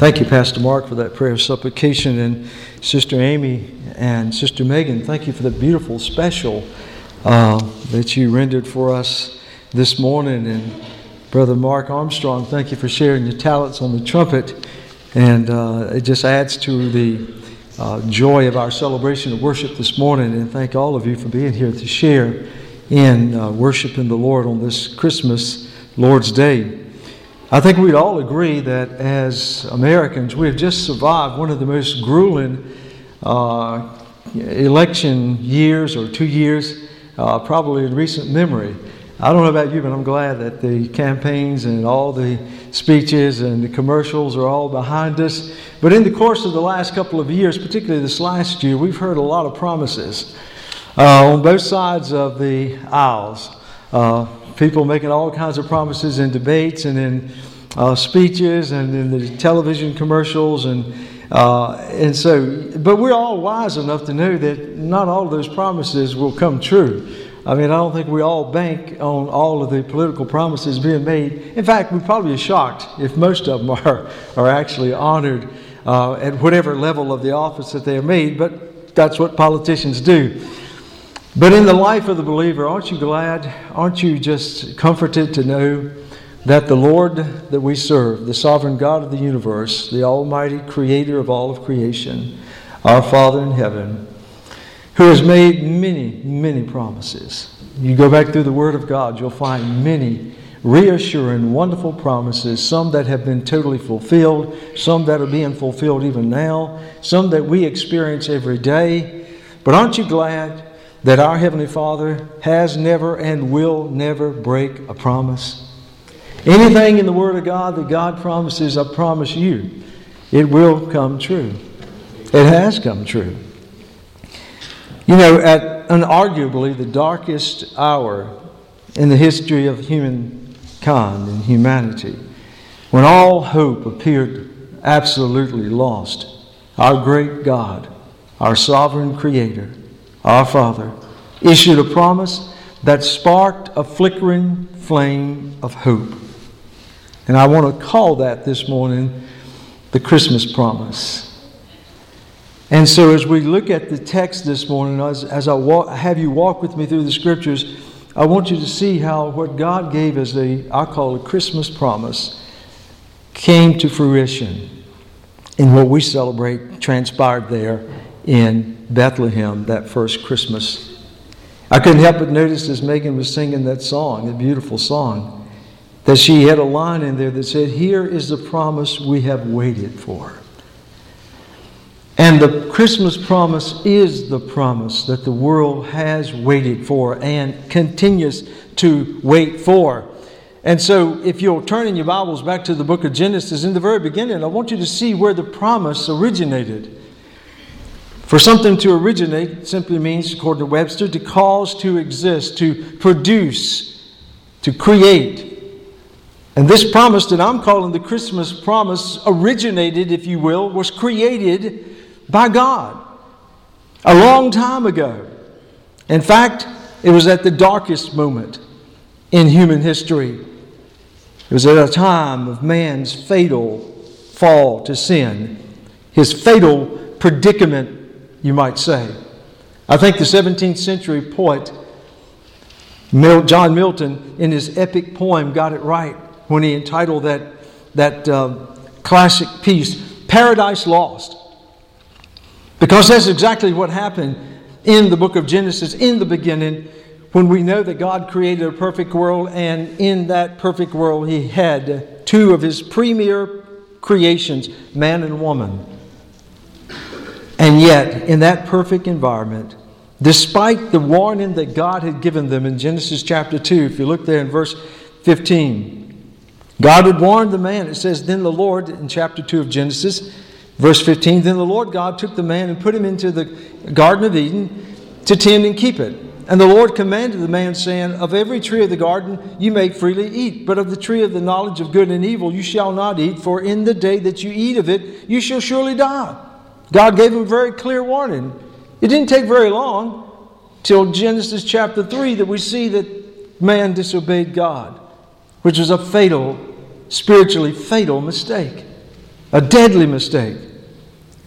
Thank you, Pastor Mark, for that prayer of supplication. And Sister Amy and Sister Megan, thank you for the beautiful special uh, that you rendered for us this morning. And Brother Mark Armstrong, thank you for sharing your talents on the trumpet. And uh, it just adds to the uh, joy of our celebration of worship this morning. And thank all of you for being here to share in uh, worshiping the Lord on this Christmas Lord's Day. I think we'd all agree that as Americans, we have just survived one of the most grueling uh, election years or two years, uh, probably in recent memory. I don't know about you, but I'm glad that the campaigns and all the speeches and the commercials are all behind us. But in the course of the last couple of years, particularly this last year, we've heard a lot of promises uh, on both sides of the aisles. Uh, people making all kinds of promises in debates and in uh, speeches and in the television commercials and uh, and so, but we're all wise enough to know that not all of those promises will come true. I mean, I don't think we all bank on all of the political promises being made. In fact, we'd probably be shocked if most of them are, are actually honored uh, at whatever level of the office that they are made, but that's what politicians do. But in the life of the believer, aren't you glad? Aren't you just comforted to know that the Lord that we serve, the sovereign God of the universe, the almighty creator of all of creation, our Father in heaven, who has made many, many promises. You go back through the Word of God, you'll find many reassuring, wonderful promises, some that have been totally fulfilled, some that are being fulfilled even now, some that we experience every day. But aren't you glad that our Heavenly Father has never and will never break a promise? Anything in the Word of God that God promises, I promise you, it will come true. It has come true. You know, at unarguably the darkest hour in the history of humankind and humanity, when all hope appeared absolutely lost, our great God, our sovereign Creator, our Father, issued a promise that sparked a flickering flame of hope. And I want to call that this morning the Christmas promise. And so, as we look at the text this morning, as, as I walk, have you walk with me through the scriptures, I want you to see how what God gave as a, I call a Christmas promise, came to fruition in what we celebrate transpired there in Bethlehem that first Christmas. I couldn't help but notice as Megan was singing that song, a beautiful song that she had a line in there that said, Here is the promise we have waited for. And the Christmas promise is the promise that the world has waited for and continues to wait for. And so, if you'll turn in your Bibles back to the book of Genesis, in the very beginning, I want you to see where the promise originated. For something to originate simply means, according to Webster, to cause to exist, to produce, to create. And this promise that I'm calling the Christmas promise originated, if you will, was created by God a long time ago. In fact, it was at the darkest moment in human history. It was at a time of man's fatal fall to sin, his fatal predicament, you might say. I think the 17th century poet John Milton, in his epic poem, got it right when he entitled that, that uh, classic piece, Paradise Lost. Because that's exactly what happened in the book of Genesis in the beginning when we know that God created a perfect world, and in that perfect world, He had two of His premier creations, man and woman. And yet, in that perfect environment, despite the warning that God had given them in Genesis chapter 2, if you look there in verse 15, God had warned the man. It says, Then the Lord, in chapter 2 of Genesis, verse 15, Then the Lord God took the man and put him into the Garden of Eden to tend and keep it. And the Lord commanded the man, saying, Of every tree of the garden you may freely eat, but of the tree of the knowledge of good and evil you shall not eat, for in the day that you eat of it you shall surely die. God gave him a very clear warning. It didn't take very long till Genesis chapter 3 that we see that man disobeyed God, which was a fatal spiritually fatal mistake. a deadly mistake.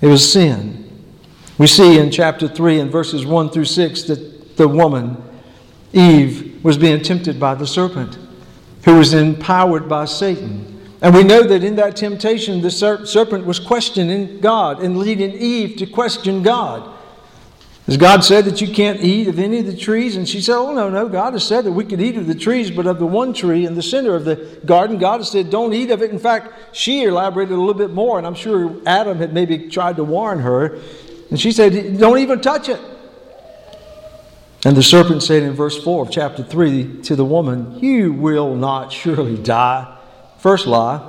It was sin. We see in chapter 3 and verses 1 through 6 that the woman, Eve, was being tempted by the serpent, who was empowered by Satan. And we know that in that temptation, the serpent was questioning God and leading Eve to question God. As God said that you can't eat of any of the trees? And she said, Oh, no, no. God has said that we could eat of the trees, but of the one tree in the center of the garden, God has said, Don't eat of it. In fact, she elaborated a little bit more, and I'm sure Adam had maybe tried to warn her. And she said, Don't even touch it. And the serpent said in verse 4 of chapter 3 to the woman, You will not surely die. First lie.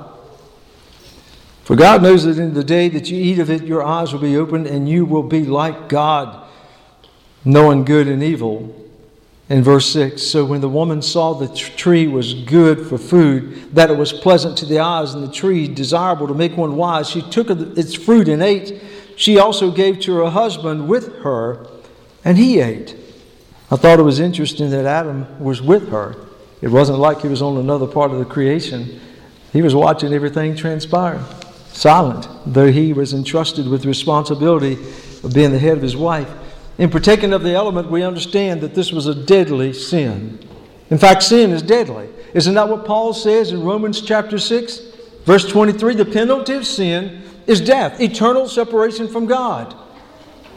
For God knows that in the day that you eat of it, your eyes will be opened and you will be like God knowing good and evil. In verse 6, so when the woman saw the tree was good for food, that it was pleasant to the eyes, and the tree desirable to make one wise, she took its fruit and ate. She also gave to her husband with her, and he ate. I thought it was interesting that Adam was with her. It wasn't like he was on another part of the creation. He was watching everything transpire, silent, though he was entrusted with responsibility of being the head of his wife. In partaking of the element, we understand that this was a deadly sin. In fact, sin is deadly. Isn't that what Paul says in Romans chapter 6, verse 23? The penalty of sin is death, eternal separation from God.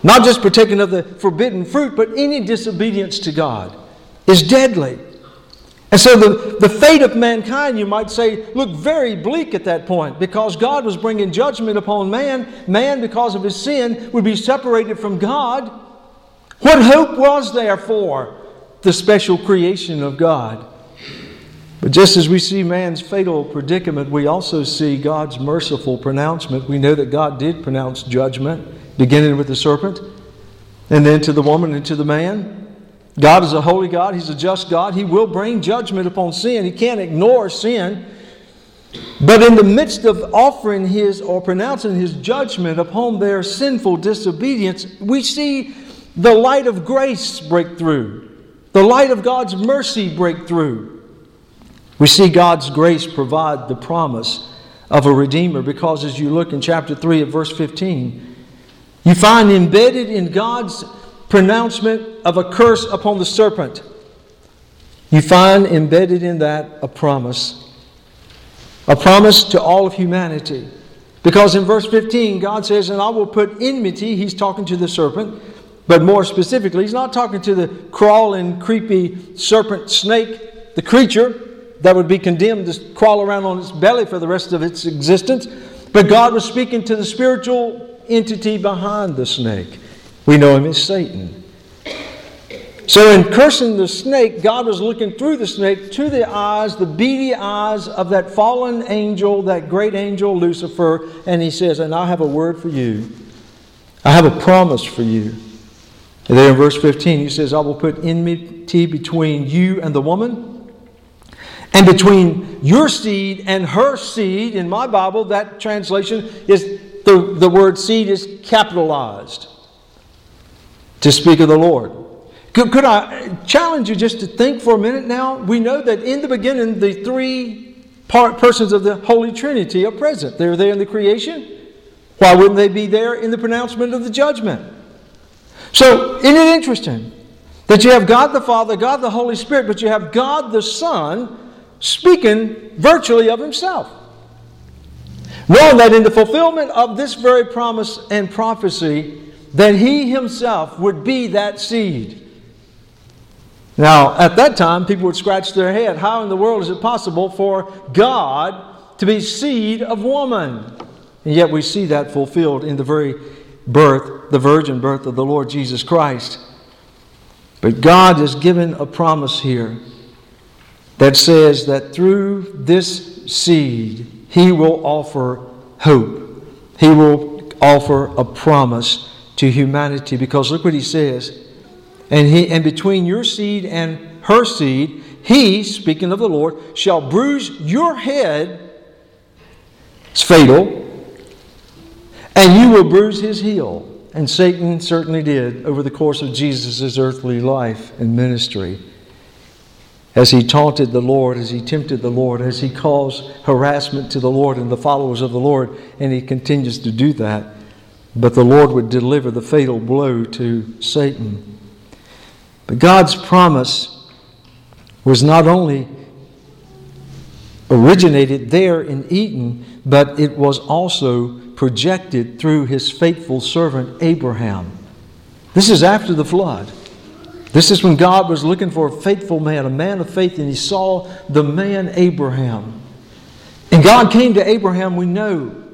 Not just partaking of the forbidden fruit, but any disobedience to God is deadly. And so the, the fate of mankind, you might say, looked very bleak at that point because God was bringing judgment upon man. Man, because of his sin, would be separated from God. What hope was there for the special creation of God? But just as we see man's fatal predicament, we also see God's merciful pronouncement. We know that God did pronounce judgment, beginning with the serpent, and then to the woman and to the man. God is a holy God, He's a just God. He will bring judgment upon sin. He can't ignore sin. But in the midst of offering His or pronouncing His judgment upon their sinful disobedience, we see the light of grace break through, the light of God's mercy break through. We see God's grace provide the promise of a Redeemer because as you look in chapter 3 of verse 15, you find embedded in God's pronouncement of a curse upon the serpent, you find embedded in that a promise. A promise to all of humanity. Because in verse 15, God says, And I will put enmity, he's talking to the serpent, but more specifically, he's not talking to the crawling, creepy serpent snake, the creature that would be condemned to crawl around on its belly for the rest of its existence. But God was speaking to the spiritual entity behind the snake. We know him as Satan. So, in cursing the snake, God was looking through the snake to the eyes, the beady eyes of that fallen angel, that great angel Lucifer, and he says, And I have a word for you. I have a promise for you. And then in verse 15, he says, I will put enmity between you and the woman, and between your seed and her seed. In my Bible, that translation is the, the word seed is capitalized to speak of the Lord. Could, could I challenge you just to think for a minute now? We know that in the beginning, the three part persons of the Holy Trinity are present. They're there in the creation. Why wouldn't they be there in the pronouncement of the judgment? So, isn't it interesting that you have God the Father, God the Holy Spirit, but you have God the Son speaking virtually of Himself? Knowing that in the fulfillment of this very promise and prophecy, that He Himself would be that seed. Now, at that time, people would scratch their head. How in the world is it possible for God to be seed of woman? And yet we see that fulfilled in the very birth, the virgin birth of the Lord Jesus Christ. But God has given a promise here that says that through this seed, He will offer hope. He will offer a promise to humanity because look what He says. And, he, and between your seed and her seed, He, speaking of the Lord, shall bruise your head. It's fatal and you will bruise his heel. And Satan certainly did over the course of Jesus' earthly life and ministry. as he taunted the Lord, as he tempted the Lord, as he caused harassment to the Lord and the followers of the Lord, and he continues to do that. But the Lord would deliver the fatal blow to Satan. But God's promise was not only originated there in Eden, but it was also projected through his faithful servant Abraham. This is after the flood. This is when God was looking for a faithful man, a man of faith, and he saw the man Abraham. And God came to Abraham, we know,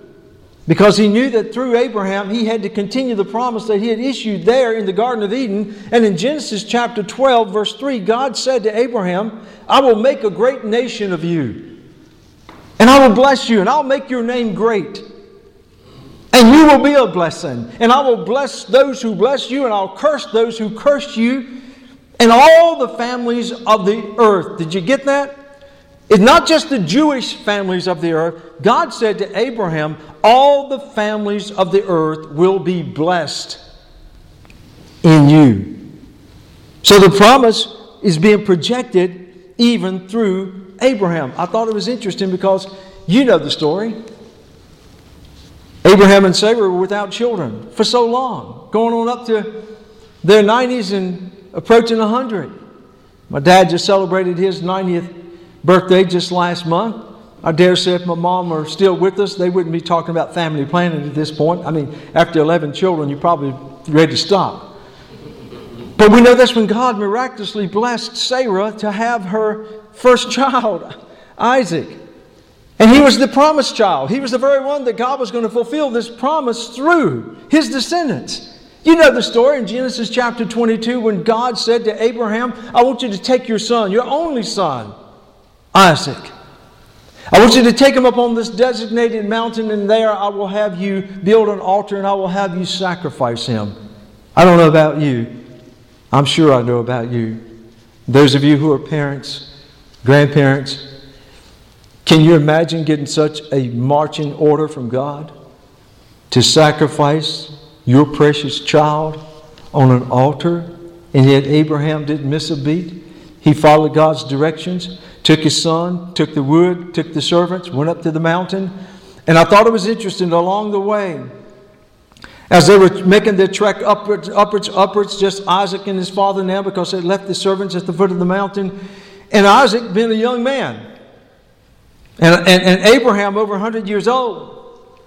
because he knew that through Abraham he had to continue the promise that he had issued there in the Garden of Eden. And in Genesis chapter 12, verse 3, God said to Abraham, I will make a great nation of you, and I will bless you, and I'll make your name great. And you will be a blessing. And I will bless those who bless you, and I'll curse those who curse you and all the families of the earth. Did you get that? It's not just the Jewish families of the earth. God said to Abraham, All the families of the earth will be blessed in you. So the promise is being projected even through Abraham. I thought it was interesting because you know the story. Abraham and Sarah were without children for so long, going on up to their 90s and approaching 100. My dad just celebrated his 90th birthday just last month. I dare say if my mom were still with us, they wouldn't be talking about family planning at this point. I mean, after 11 children, you're probably ready to stop. But we know that's when God miraculously blessed Sarah to have her first child, Isaac. And he was the promised child. He was the very one that God was going to fulfill this promise through his descendants. You know the story in Genesis chapter 22 when God said to Abraham, I want you to take your son, your only son, Isaac. I want you to take him up on this designated mountain, and there I will have you build an altar and I will have you sacrifice him. I don't know about you. I'm sure I know about you. Those of you who are parents, grandparents, can you imagine getting such a marching order from God to sacrifice your precious child on an altar, and yet Abraham didn't miss a beat. He followed God's directions, took his son, took the wood, took the servants, went up to the mountain. And I thought it was interesting along the way, as they were making their trek upwards, upwards, upwards, just Isaac and his father now, because they left the servants at the foot of the mountain, and Isaac being a young man, and, and, and Abraham over 100 years old.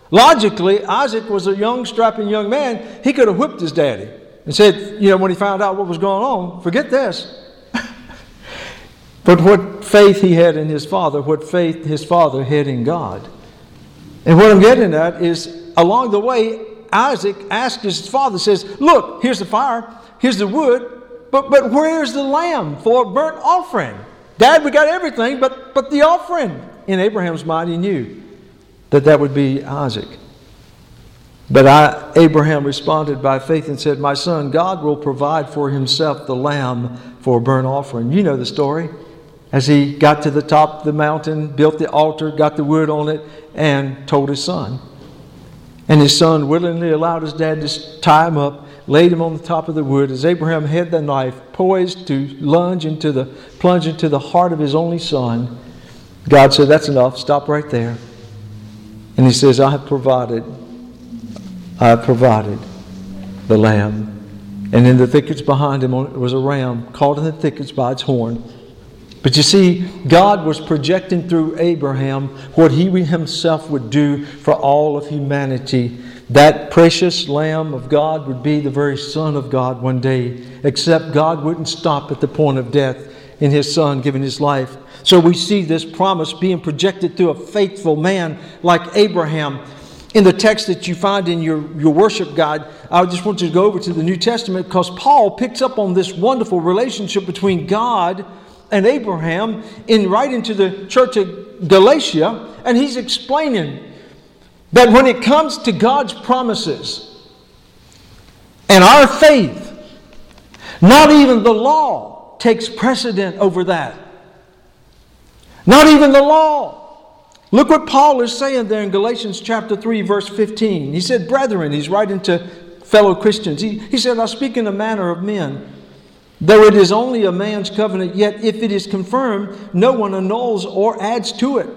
Logically, Isaac was a young, strapping young man. He could have whipped his daddy and said, you know, when he found out what was going on, forget this. But what faith he had in his father, what faith his father had in God. And what I'm getting at is along the way, Isaac asked his father, says, Look, here's the fire, here's the wood, but, but where's the lamb for a burnt offering? Dad, we got everything, but, but the offering. In Abraham's mind, he knew that that would be Isaac. But I, Abraham responded by faith and said, My son, God will provide for himself the lamb for a burnt offering. You know the story. As he got to the top of the mountain, built the altar, got the wood on it, and told his son. And his son willingly allowed his dad to tie him up, laid him on the top of the wood. As Abraham had the knife poised to lunge into the plunge into the heart of his only son, God said, That's enough. Stop right there. And he says, I have provided, I have provided the lamb. And in the thickets behind him was a ram caught in the thickets by its horn. But you see, God was projecting through Abraham what he himself would do for all of humanity. That precious Lamb of God would be the very Son of God one day, except God wouldn't stop at the point of death in his Son giving his life. So we see this promise being projected through a faithful man like Abraham. In the text that you find in your, your worship guide, I just want you to go over to the New Testament because Paul picks up on this wonderful relationship between God and Abraham in writing to the church of Galatia, and he's explaining that when it comes to God's promises and our faith, not even the law takes precedent over that. Not even the law. Look what Paul is saying there in Galatians chapter 3, verse 15. He said, Brethren, he's writing to fellow Christians. He, he said, I speak in the manner of men. Though it is only a man's covenant, yet if it is confirmed, no one annuls or adds to it.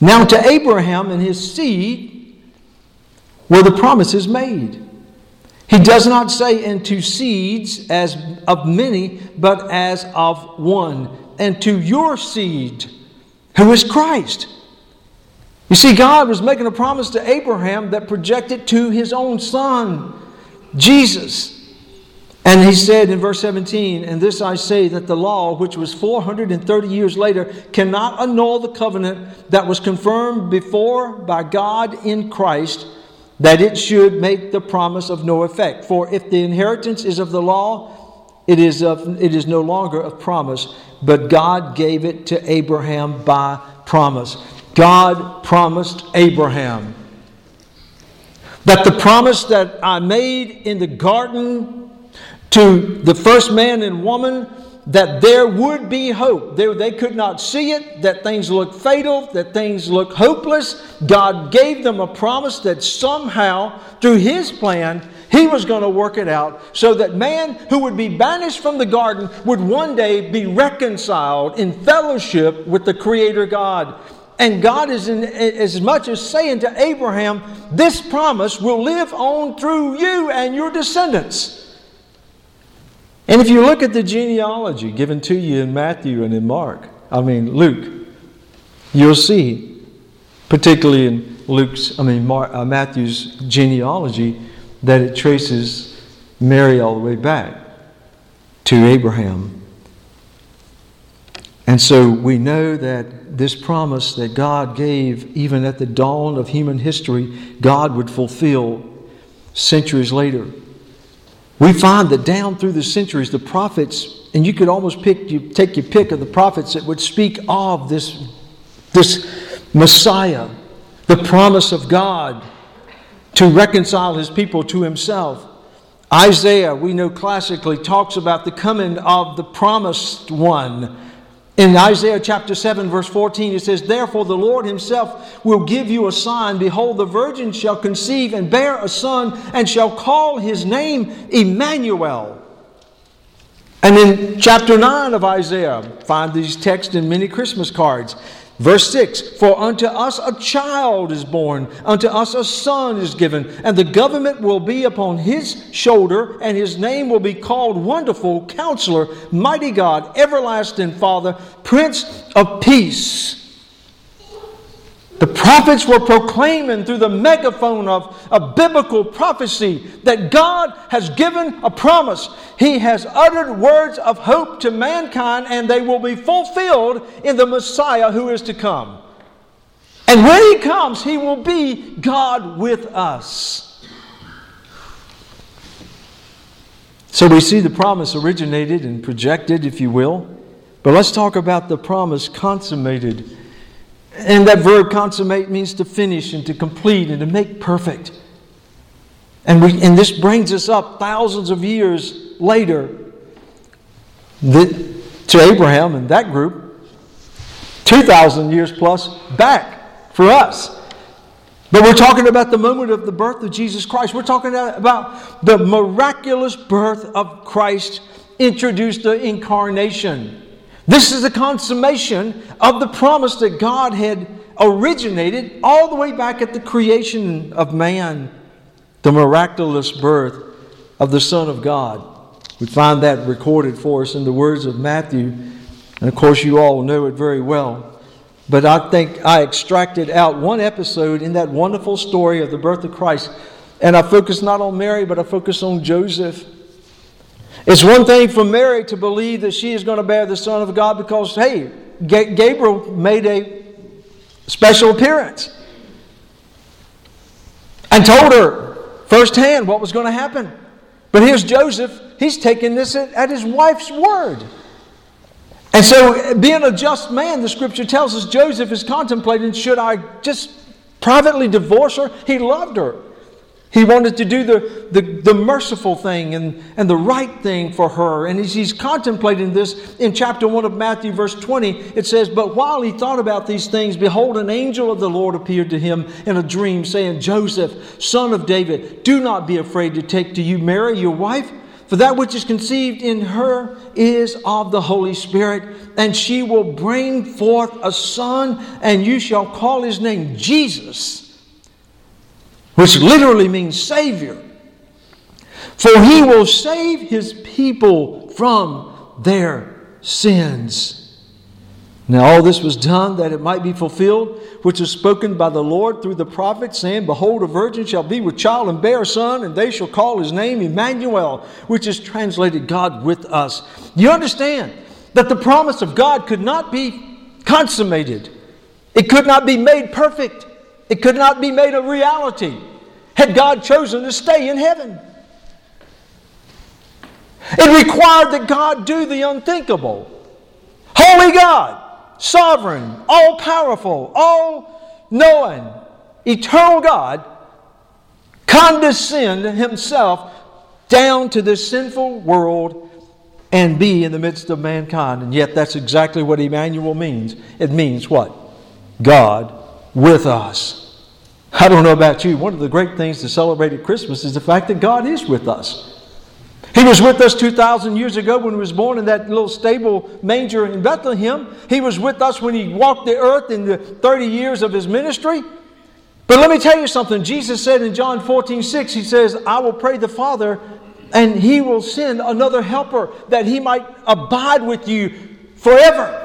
Now, to Abraham and his seed were the promises made. He does not say, and to seeds as of many, but as of one, and to your seed, who is Christ. You see, God was making a promise to Abraham that projected to his own son, Jesus. And he said in verse 17, And this I say that the law, which was 430 years later, cannot annul the covenant that was confirmed before by God in Christ, that it should make the promise of no effect. For if the inheritance is of the law, it is, of, it is no longer of promise, but God gave it to Abraham by promise. God promised Abraham that the promise that I made in the garden to the first man and woman that there would be hope. They, they could not see it, that things looked fatal, that things looked hopeless. God gave them a promise that somehow, through His plan, He was going to work it out so that man who would be banished from the garden would one day be reconciled in fellowship with the Creator God. And God is in, as much as saying to Abraham, This promise will live on through you and your descendants. And if you look at the genealogy given to you in Matthew and in Mark, I mean Luke, you'll see, particularly in Luke's, I mean uh, Matthew's genealogy, that it traces Mary all the way back to Abraham. And so we know that this promise that God gave, even at the dawn of human history, God would fulfill centuries later. We find that down through the centuries, the prophets, and you could almost pick, you take your pick of the prophets that would speak of this, this Messiah, the promise of God to reconcile his people to himself. Isaiah, we know classically, talks about the coming of the promised one in Isaiah chapter 7, verse 14, it says, Therefore the Lord himself will give you a sign. Behold, the virgin shall conceive and bear a son, and shall call his name Emmanuel. And in chapter 9 of Isaiah, find these texts in many Christmas cards. Verse 6 For unto us a child is born, unto us a son is given, and the government will be upon his shoulder, and his name will be called Wonderful Counselor, Mighty God, Everlasting Father, Prince of Peace. The prophets were proclaiming through the megaphone of a biblical prophecy that God has given a promise. He has uttered words of hope to mankind, and they will be fulfilled in the Messiah who is to come. And when He comes, He will be God with us. So we see the promise originated and projected, if you will. But let's talk about the promise consummated and that verb consummate means to finish and to complete and to make perfect. And, we, and this brings us up thousands of years later to Abraham and that group, 2,000 years plus back for us. But we're talking about the moment of the birth of Jesus Christ. We're talking about the miraculous birth of Christ introduced the incarnation. This is the consummation of the promise that God had originated all the way back at the creation of man, the miraculous birth of the Son of God. We find that recorded for us in the words of Matthew, and of course, you all know it very well. But I think I extracted out one episode in that wonderful story of the birth of Christ, and I focus not on Mary, but I focus on Joseph it's one thing for Mary to believe that she is going to bear the Son of God because, hey, Gabriel made a special appearance and told her firsthand what was going to happen. But here's Joseph, he's taking this at his wife's word. And so, being a just man, the scripture tells us Joseph is contemplating should I just privately divorce her? He loved her. He wanted to do the, the, the, merciful thing and, and the right thing for her. And as he's contemplating this in chapter 1 of Matthew, verse 20, it says, But while he thought about these things, behold, an angel of the Lord appeared to him in a dream, saying, Joseph, son of David, do not be afraid to take to you Mary, your wife For that which is conceived in her is of the Holy Spirit, and she will bring forth a son, and you shall call his name Jesus, which literally means Savior. For he will save his people from their sins. Now, all this was done that it might be fulfilled, which was spoken by the Lord through the prophet, saying, Behold, a virgin shall be with child and bear a son, and they shall call his name Emmanuel, which is translated God with us. You understand that the promise of God could not be consummated, it could not be made perfect, it could not be made a reality had God chosen to stay in heaven. It required that God do the unthinkable. Holy God sovereign, all powerful, all knowing, eternal God condescend himself down to this sinful world and be in the midst of mankind. And yet, that's exactly what Emmanuel means. It means what? God with us. I don't know about you. One of the great things to celebrate at Christmas is the fact that God is with us. He was with us 2,000 years ago when he was born in that little stable manger in Bethlehem. He was with us when he walked the earth in the 30 years of his ministry. But let me tell you something. Jesus said in John 14, 6, He says, I will pray the Father, and He will send another helper that He might abide with you forever.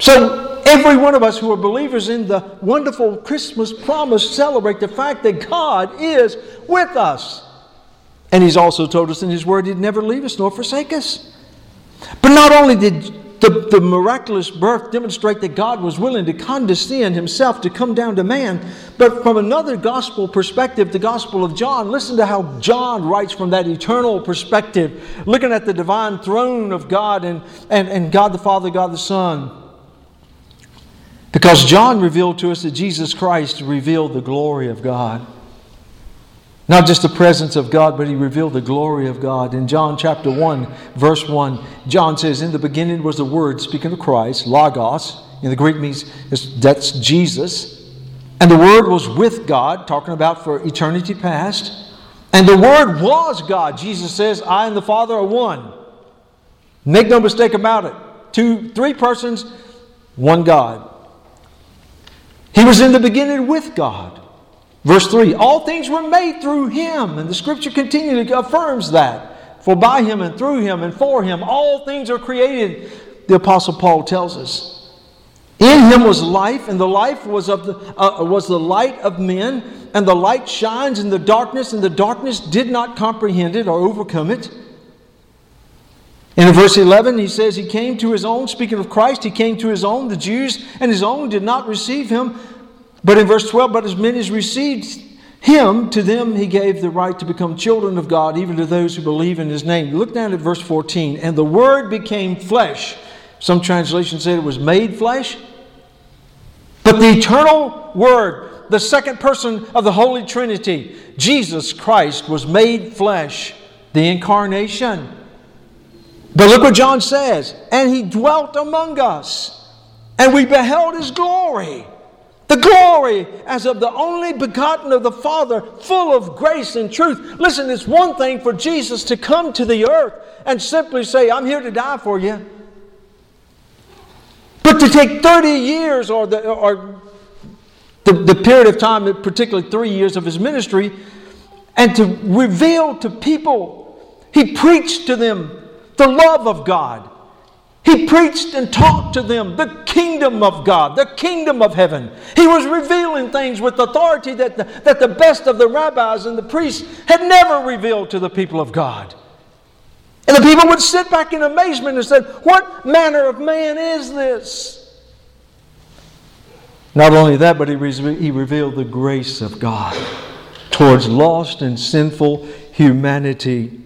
So, every one of us who are believers in the wonderful Christmas promise celebrate the fact that God is with us. And he's also told us in his word he'd never leave us nor forsake us. But not only did the, the miraculous birth demonstrate that God was willing to condescend himself to come down to man, but from another gospel perspective, the Gospel of John, listen to how John writes from that eternal perspective, looking at the divine throne of God and, and, and God the Father, God the Son. Because John revealed to us that Jesus Christ revealed the glory of God. Not just the presence of God, but he revealed the glory of God. In John chapter 1, verse 1, John says, In the beginning was the Word, speaking of Christ, Logos. In the Greek means that's Jesus. And the Word was with God, talking about for eternity past. And the Word was God. Jesus says, I and the Father are one. Make no mistake about it. Two, three persons, one God. He was in the beginning with God. Verse 3 All things were made through him, and the scripture continually affirms that. For by him and through him and for him all things are created, the Apostle Paul tells us. In him was life, and the life was, of the, uh, was the light of men, and the light shines in the darkness, and the darkness did not comprehend it or overcome it. In verse 11, he says, He came to his own, speaking of Christ, he came to his own, the Jews, and his own did not receive him. But in verse 12, but as many as received him, to them he gave the right to become children of God, even to those who believe in his name. Look down at verse 14. And the word became flesh. Some translations say it was made flesh. But the eternal word, the second person of the Holy Trinity, Jesus Christ, was made flesh, the incarnation. But look what John says. And he dwelt among us, and we beheld his glory the glory as of the only begotten of the Father, full of grace and truth. Listen, it's one thing for Jesus to come to the earth and simply say, I'm here to die for you. But to take 30 years or the, or the, the period of time, particularly three years of his ministry, and to reveal to people, he preached to them the love of God. He preached and talked to them the kingdom of God, the kingdom of heaven. He was revealing things with authority that the, that the best of the rabbis and the priests had never revealed to the people of God. And the people would sit back in amazement and said, What manner of man is this? Not only that, but he, he revealed the grace of God towards lost and sinful humanity.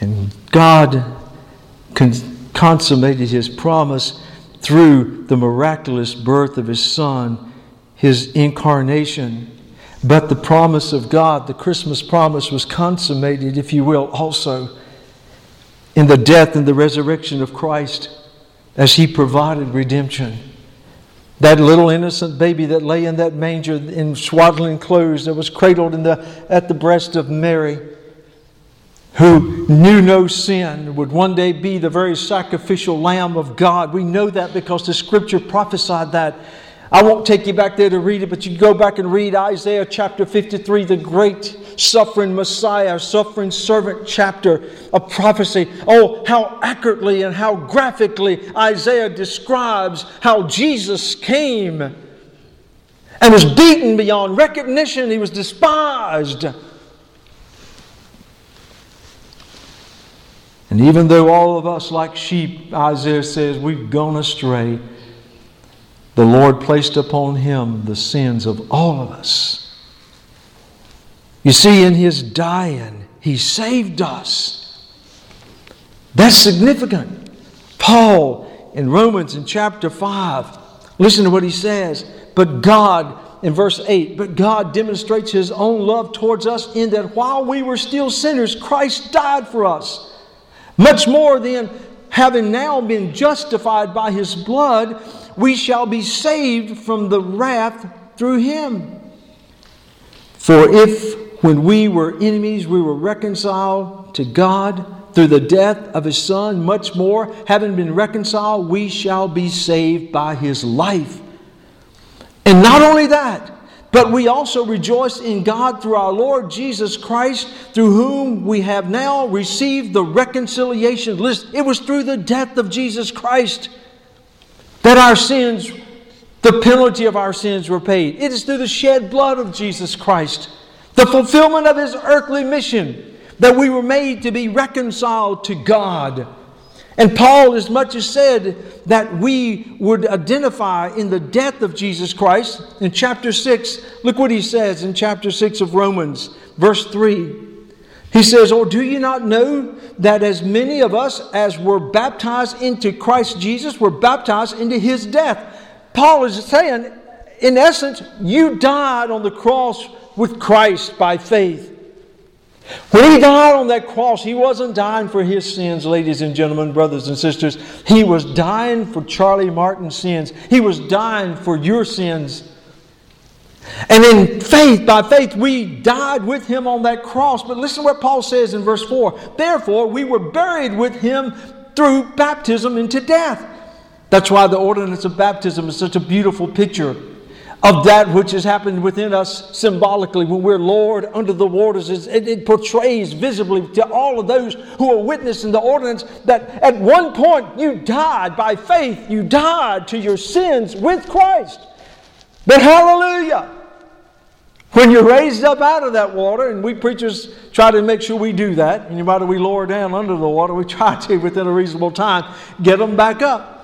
And God consummated his promise through the miraculous birth of his son, his incarnation. But the promise of God, the Christmas promise, was consummated, if you will, also in the death and the resurrection of Christ as he provided redemption. That little innocent baby that lay in that manger in swaddling clothes that was cradled the, at the breast of Mary who knew no sin, would one day be the very sacrificial Lamb of God. We know that because the scripture prophesied that. I won't take you back there to read it, but you go back and read Isaiah chapter 53, the great suffering Messiah, suffering servant chapter of prophecy. Oh, how accurately and how graphically Isaiah describes how Jesus came and was beaten beyond recognition. He was despised. And even though all of us, like sheep, Isaiah says, we've gone astray, the Lord placed upon him the sins of all of us. You see, in his dying, he saved us. That's significant. Paul in Romans in chapter 5, listen to what he says. But God, in verse 8, but God demonstrates his own love towards us in that while we were still sinners, Christ died for us. Much more than having now been justified by his blood, we shall be saved from the wrath through him. For if, when we were enemies, we were reconciled to God through the death of his Son, much more, having been reconciled, we shall be saved by his life. And not only that, but we also rejoice in God through our Lord Jesus Christ, through whom we have now received the reconciliation. Listen, it was through the death of Jesus Christ that our sins, the penalty of our sins, were paid. It is through the shed blood of Jesus Christ, the fulfillment of his earthly mission, that we were made to be reconciled to God. And Paul, as much as said that we would identify in the death of Jesus Christ, in chapter 6, look what he says in chapter 6 of Romans, verse 3. He says, Or do you not know that as many of us as were baptized into Christ Jesus were baptized into his death? Paul is saying, in essence, you died on the cross with Christ by faith. When he died on that cross, he wasn't dying for his sins, ladies and gentlemen, brothers and sisters. He was dying for Charlie Martin's sins. He was dying for your sins. And in faith, by faith, we died with him on that cross. But listen to what Paul says in verse 4 Therefore, we were buried with him through baptism into death. That's why the ordinance of baptism is such a beautiful picture of that which has happened within us symbolically when we're Lord under the waters. It, it, portrays visibly to all of those who are witnessing the ordinance that at one point you died by faith, you died to your sins with Christ. But hallelujah! When you're raised up out of that water, and we preachers try to make sure we do that, anybody we lower down under the water, we try to within a reasonable time get them back up.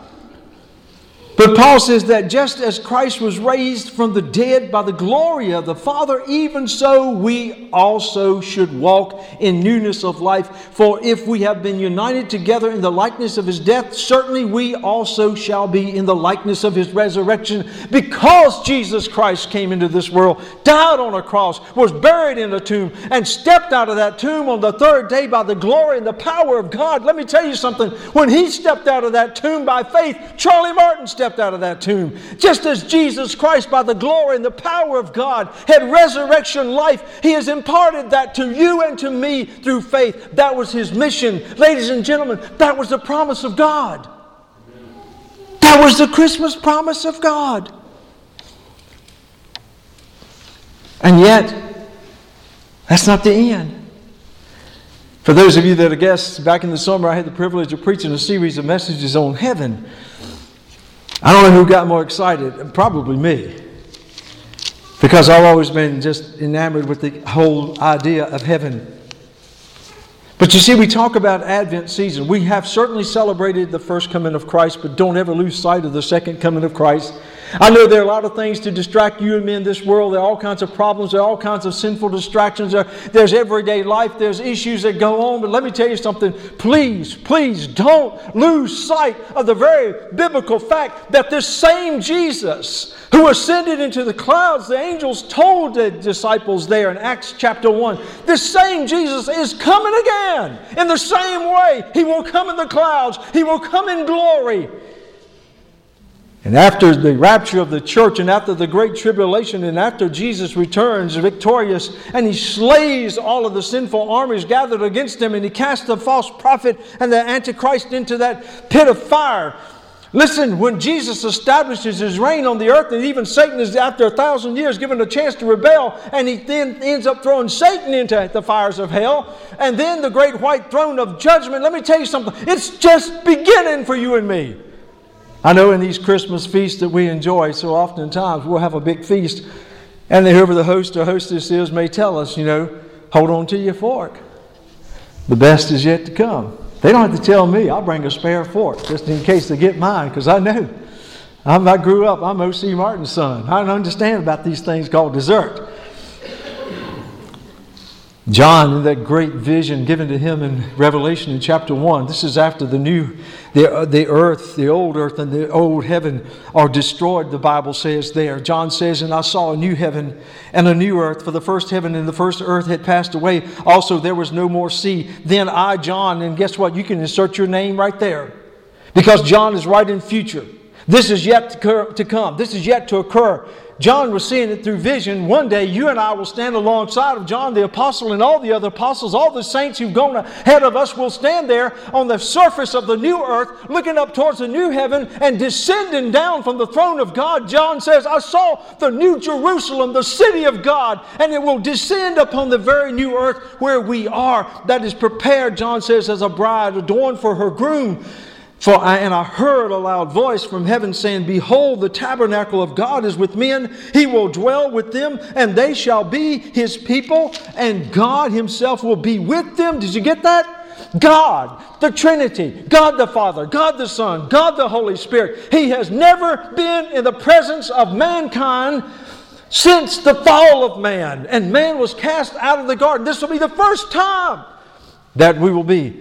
But Paul says that just as Christ was raised from the dead by the glory of the Father, even so we also should walk in newness of life. For if we have been united together in the likeness of his death, certainly we also shall be in the likeness of his resurrection. Because Jesus Christ came into this world, died on a cross, was buried in a tomb, and stepped out of that tomb on the third day by the glory and the power of God. Let me tell you something. When he stepped out of that tomb by faith, Charlie Martin stepped stepped out of that tomb. Just as Jesus Christ, by the glory and the power of God, had resurrection life, He has imparted that to you and to me through faith. That was His mission. Ladies and gentlemen, that was the promise of God. That was the Christmas promise of God. And yet, that's not the end. For those of you that are guests, back in the summer, I had the privilege of preaching a series of messages on heaven. I don't know who got more excited, probably me. Because I've always been just enamored with the whole idea of heaven. But you see, we talk about Advent season. We have certainly celebrated the first coming of Christ, but don't ever lose sight of the second coming of Christ. I know there are a lot of things to distract you and me in this world. There are all kinds of problems. There are all kinds of sinful distractions. There, there's everyday life. There's issues that go on. But let me tell you something. Please, please don't lose sight of the very biblical fact that this same Jesus who ascended into the clouds, the angels told the disciples there in Acts chapter 1, this same Jesus is coming again. In the same way, he will come in the clouds, he will come in glory. And after the rapture of the church, and after the great tribulation, and after Jesus returns victorious, and he slays all of the sinful armies gathered against him, and he casts the false prophet and the Antichrist into that pit of fire. Listen, when Jesus establishes his reign on the earth, and even Satan is, after a thousand years, given a chance to rebel, and he then ends up throwing Satan into the fires of hell, and then the great white throne of judgment. Let me tell you something, it's just beginning for you and me. I know in these Christmas feasts that we enjoy, so oftentimes we'll have a big feast, and whoever the host or hostess is may tell us, you know, hold on to your fork. The best is yet to come. They don't have to tell me. I'll bring a spare fork just in case they get mine, because I know. I'm, I grew up, I'm O.C. Martin's son. I don't understand about these things called dessert. John, in that great vision given to him in Revelation in chapter 1, this is after the new, the, uh, the earth, the old earth and the old heaven are destroyed, the Bible says there. John says, And I saw a new heaven and a new earth, for the first heaven and the first earth had passed away. Also, there was no more sea. Then I, John, and guess what? You can insert your name right there because John is right in future. This is yet to come. This is yet to occur. John was seeing it through vision. One day, you and I will stand alongside of John the Apostle and all the other apostles, all the saints who've gone ahead of us will stand there on the surface of the new earth, looking up towards the new heaven and descending down from the throne of God. John says, I saw the new Jerusalem, the city of God, and it will descend upon the very new earth where we are. That is prepared, John says, as a bride adorned for her groom. For I, and I heard a loud voice from heaven saying, Behold, the tabernacle of God is with men. He will dwell with them, and they shall be his people, and God himself will be with them. Did you get that? God, the Trinity, God the Father, God the Son, God the Holy Spirit. He has never been in the presence of mankind since the fall of man, and man was cast out of the garden. This will be the first time that we will be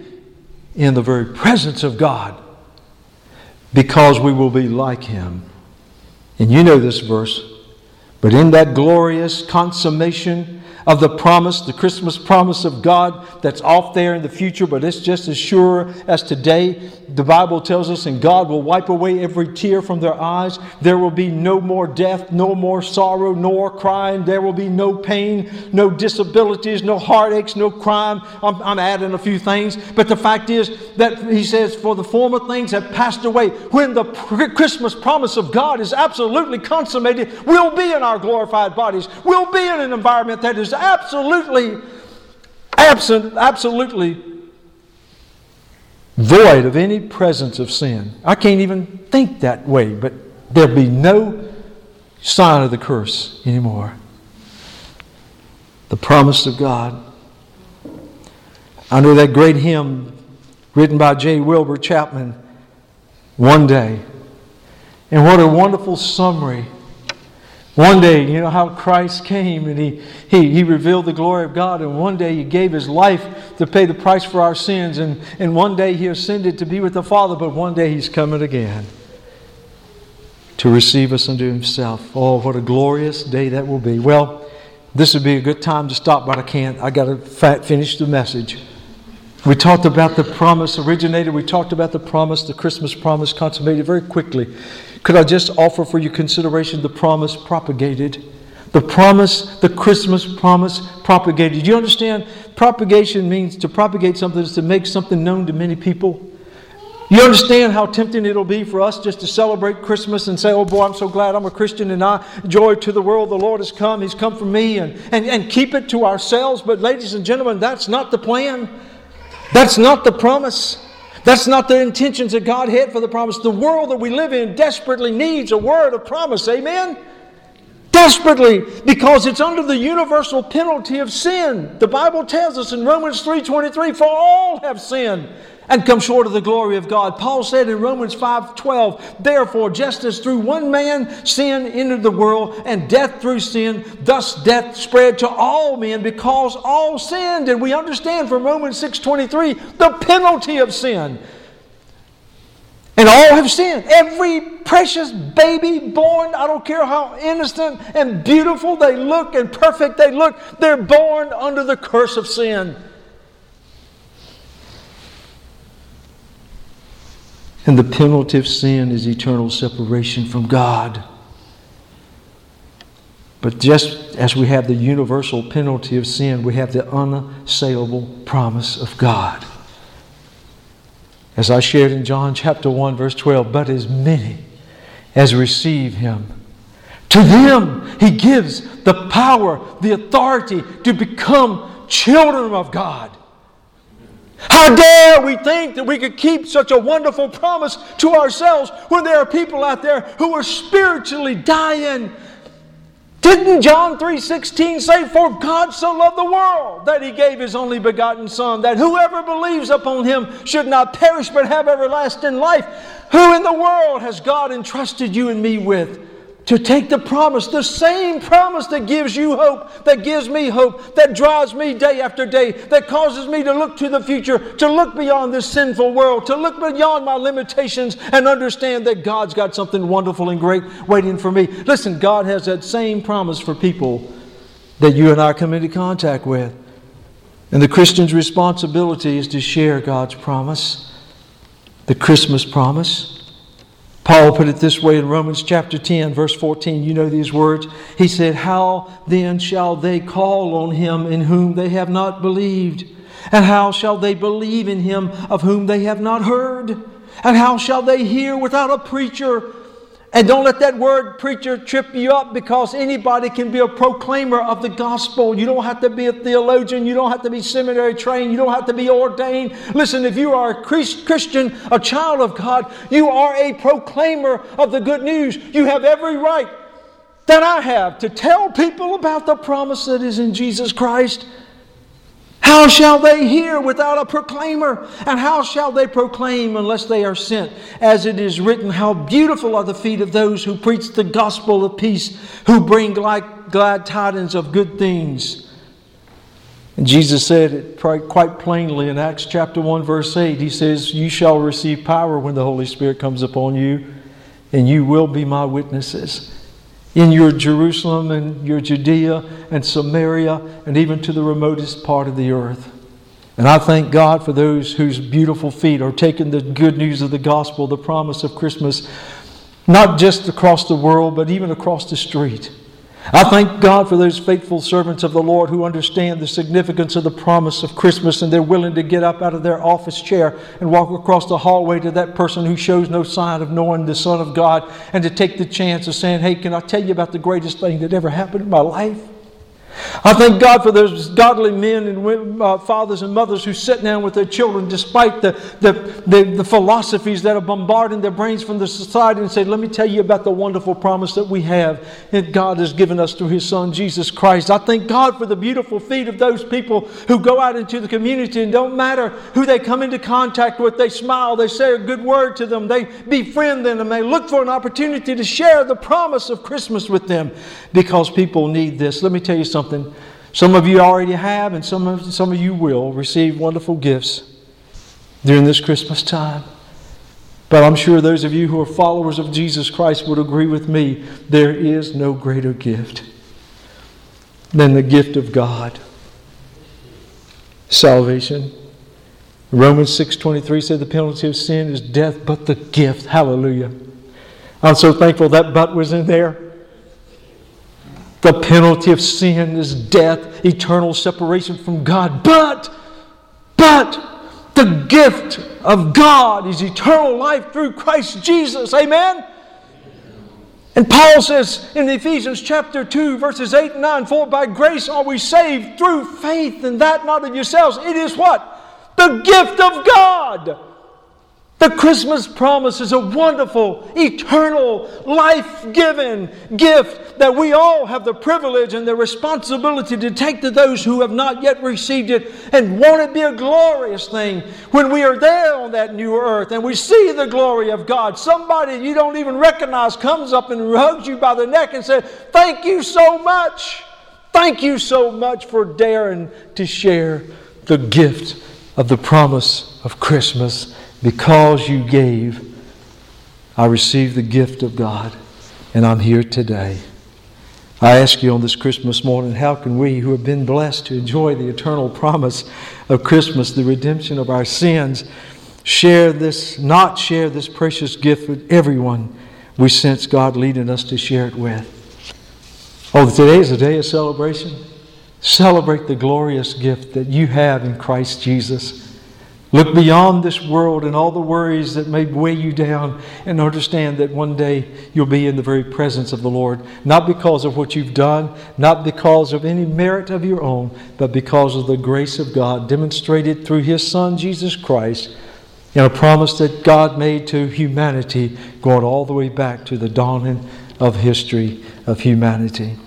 in the very presence of God because we will be like him. And you know this verse. But in that glorious consummation of the promise, the Christmas promise of God that's off there in the future, but it's just as sure as today. The Bible tells us, and God will wipe away every tear from their eyes. There will be no more death, no more sorrow, nor crying. There will be no pain, no disabilities, no heartaches, no crime. I'm, I'm adding a few things, but the fact is that He says, For the former things have passed away. When the Christmas promise of God is absolutely consummated, we'll be in our glorified bodies. We'll be in an environment that is absolutely absent, absolutely void of any presence of sin. I can't even think that way, but there'll be no sign of the curse anymore. The promise of God. Under that great hymn written by J. Wilbur Chapman, One Day. And what a wonderful summary one day, you know how Christ came and he, he, he revealed the glory of God, and one day he gave his life to pay the price for our sins, and, and one day he ascended to be with the Father, but one day he's coming again to receive us unto himself. Oh, what a glorious day that will be. Well, this would be a good time to stop, but I can't. I got to finish the message. We talked about the promise originated, we talked about the promise, the Christmas promise consummated very quickly. Could I just offer for your consideration the promise propagated? The promise, the Christmas promise propagated. Do you understand? Propagation means to propagate something is to make something known to many people. You understand how tempting it'll be for us just to celebrate Christmas and say, Oh boy, I'm so glad I'm a Christian and I joy to the world. The Lord has come. He's come for me and, and, and keep it to ourselves. But, ladies and gentlemen, that's not the plan. That's not the promise. That's not the intentions that God had for the promise. The world that we live in desperately needs a word of promise. Amen? Desperately, because it's under the universal penalty of sin. The Bible tells us in Romans 3:23, for all have sinned and come short of the glory of God. Paul said in Romans 5:12, therefore just as through one man sin entered the world and death through sin, thus death spread to all men because all sinned. And we understand from Romans 6:23 the penalty of sin. And all have sinned. Every precious baby born, I don't care how innocent and beautiful they look and perfect they look, they're born under the curse of sin. And the penalty of sin is eternal separation from God. But just as we have the universal penalty of sin, we have the unassailable promise of God. As I shared in John chapter 1, verse 12, but as many as receive him, to them he gives the power, the authority to become children of God. How dare we think that we could keep such a wonderful promise to ourselves when there are people out there who are spiritually dying? Didn't John 3:16 say for God so loved the world that he gave his only begotten son that whoever believes upon him should not perish but have everlasting life? Who in the world has God entrusted you and me with? To take the promise, the same promise that gives you hope, that gives me hope, that drives me day after day, that causes me to look to the future, to look beyond this sinful world, to look beyond my limitations and understand that God's got something wonderful and great waiting for me. Listen, God has that same promise for people that you and I come into contact with. And the Christian's responsibility is to share God's promise, the Christmas promise. Paul put it this way in Romans chapter 10, verse 14. You know these words. He said, How then shall they call on him in whom they have not believed? And how shall they believe in him of whom they have not heard? And how shall they hear without a preacher? And don't let that word preacher trip you up because anybody can be a proclaimer of the gospel. You don't have to be a theologian. You don't have to be seminary trained. You don't have to be ordained. Listen, if you are a Christian, a child of God, you are a proclaimer of the good news. You have every right that I have to tell people about the promise that is in Jesus Christ. How shall they hear without a proclaimer? And how shall they proclaim unless they are sent? As it is written, How beautiful are the feet of those who preach the gospel of peace, who bring glad tidings of good things. And Jesus said it quite plainly in Acts chapter 1, verse 8. He says, You shall receive power when the Holy Spirit comes upon you, and you will be my witnesses in your Jerusalem and your Judea and Samaria and even to the remotest part of the earth. And I thank God for those whose beautiful feet are taking the good news of the gospel, the promise of Christmas, not just across the world, but even across the street. I thank God for those faithful servants of the Lord who understand the significance of the promise of Christmas and they're willing to get up out of their office chair and walk across the hallway to that person who shows no sign of knowing the Son of God and to take the chance of saying, Hey, can I tell you about the greatest thing that ever happened in my life? I thank God for those godly men and uh, fathers and mothers who sit down with their children despite the, the, the, the, philosophies that are bombarding their brains from the society and say, Let me tell you about the wonderful promise that we have that God has given us through His Son, Jesus Christ. I thank God for the beautiful feet of those people who go out into the community and don't matter who they come into contact with, they smile, they say a good word to them, they befriend them, and they look for an opportunity to share the promise of Christmas with them because people need this. Let me tell you something something. Some of you already have, and some of, some of you will receive wonderful gifts during this Christmas time. But I'm sure those of you who are followers of Jesus Christ would agree with me there is no greater gift than the gift of God salvation. Romans 6:23 said the penalty of sin is death, but the gift, hallelujah. I'm so thankful that but was in there. The penalty of sin is death, eternal separation from God. But, but, the gift of God is eternal life through Christ Jesus. Amen? And Paul says in Ephesians chapter 2, verses 8 and 9, For by grace are we saved through faith, and that not of yourselves. It is what? The gift of God the Christmas promise is a wonderful, eternal, life giving gift that we all have the privilege and the responsibility to take to those who have not yet received it and won't it be a glorious thing when we are there on that new earth and we see the glory of God. Somebody you don't even recognize comes up and hugs you by the neck and says, Thank you so much. Thank you so much for daring to share the gift of the promise of Christmas because you gave, I received the gift of God, and I'm here today. I ask you on this Christmas morning, how can we who have been blessed to enjoy the eternal promise of Christmas, the redemption of our sins, share this, not share this precious gift with everyone we sense God leading us to share it with. Oh, today is a day of celebration. Celebrate the glorious gift that you have in Christ Jesus. Look beyond this world and all the worries that may weigh you down and understand that one day you'll be in the very presence of the Lord, not because of what you've done, not because of any merit of your own, but because of the grace of God demonstrated through His Son, Jesus Christ, and a promise that God made to humanity going all the way back to the dawning of history of humanity.